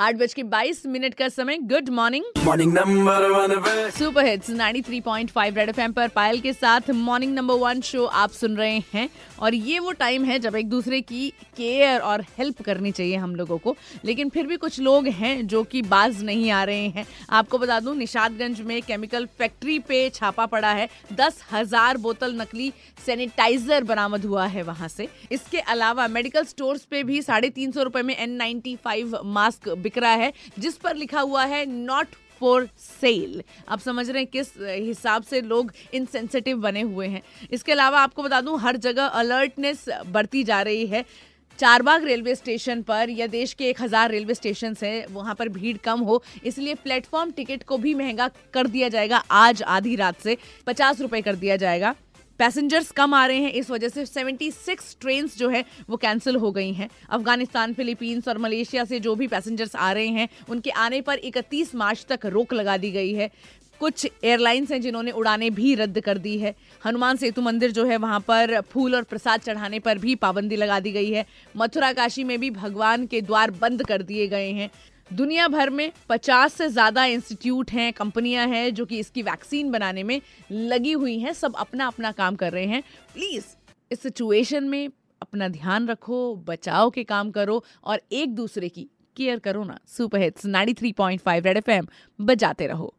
आठ बज के बाईस मिनट का समय। Good morning morning number one super hits 93.5 red FM पर पायल के साथ मॉर्निंग नंबर वन शो आप सुन रहे हैं। और ये वो टाइम है जब एक दूसरे की केयर और हेल्प करनी चाहिए हम लोगों को। लेकिन फिर भी कुछ लोग हैं जो कि बाज नहीं आ रहे हैं। आपको बता दूँ निशादगंज में केमिकल फैक्ट्री पे छापा पड़ा है। दस हज़ार बोतल नकली सैनिटाइजर बरामद हुआ है वहाँ से। इसके अलावा मेडिकल स्टोर्स पे भी साढ़े तीन सौ रुपए में एन नाइन्टी फाइव मास्क बिक रहा है, जिस पर लिखा हुआ है नॉट फॉर सेल आप समझ रहे हैं किस हिसाब से लोग इनसेंसिटिव बने हुए हैं। इसके अलावा आपको बता दूँ, हर जगह अलर्टनेस बढ़ती जा रही है। चारबाग रेलवे स्टेशन पर या देश के एक हज़ार रेलवे स्टेशन है वहाँ पर भीड़ कम हो, इसलिए प्लेटफॉर्म टिकट को भी महँगा कर दिया जाएगा आज आधी रात से। पचास रुपए कर दिया जाएगा। पैसेंजर्स कम आ रहे हैं, इस वजह से 76 ट्रेन जो है, वो कैंसिल हो गई हैं। अफ़गानिस्तान, फिलीपींस और मलेशिया से जो भी पैसेंजर्स आ रहे हैं, उनके आने पर 31 मार्च तक रोक लगा दी गई है। कुछ एयरलाइंस हैं जिन्होंने उड़ानें भी रद्द कर दी है। हनुमान सेतु मंदिर जो है, वहाँ पर फूल और प्रसाद चढ़ाने पर भी पाबंदी लगा दी गई है। मथुरा काशी में भी भगवान के द्वार बंद कर दिए गए हैं। दुनिया भर में 50 से ज़्यादा इंस्टीट्यूट हैं, कंपनियाँ हैं, जो कि इसकी वैक्सीन बनाने में लगी हुई हैं, सब अपना अपना काम कर रहे हैं। प्लीज़, इस सिचुएशन में अपना ध्यान रखो बचाओ के काम करो और एक दूसरे की केयर करो ना। सुपर हिट्स 93.5 रेड एफएम बजाते रहो।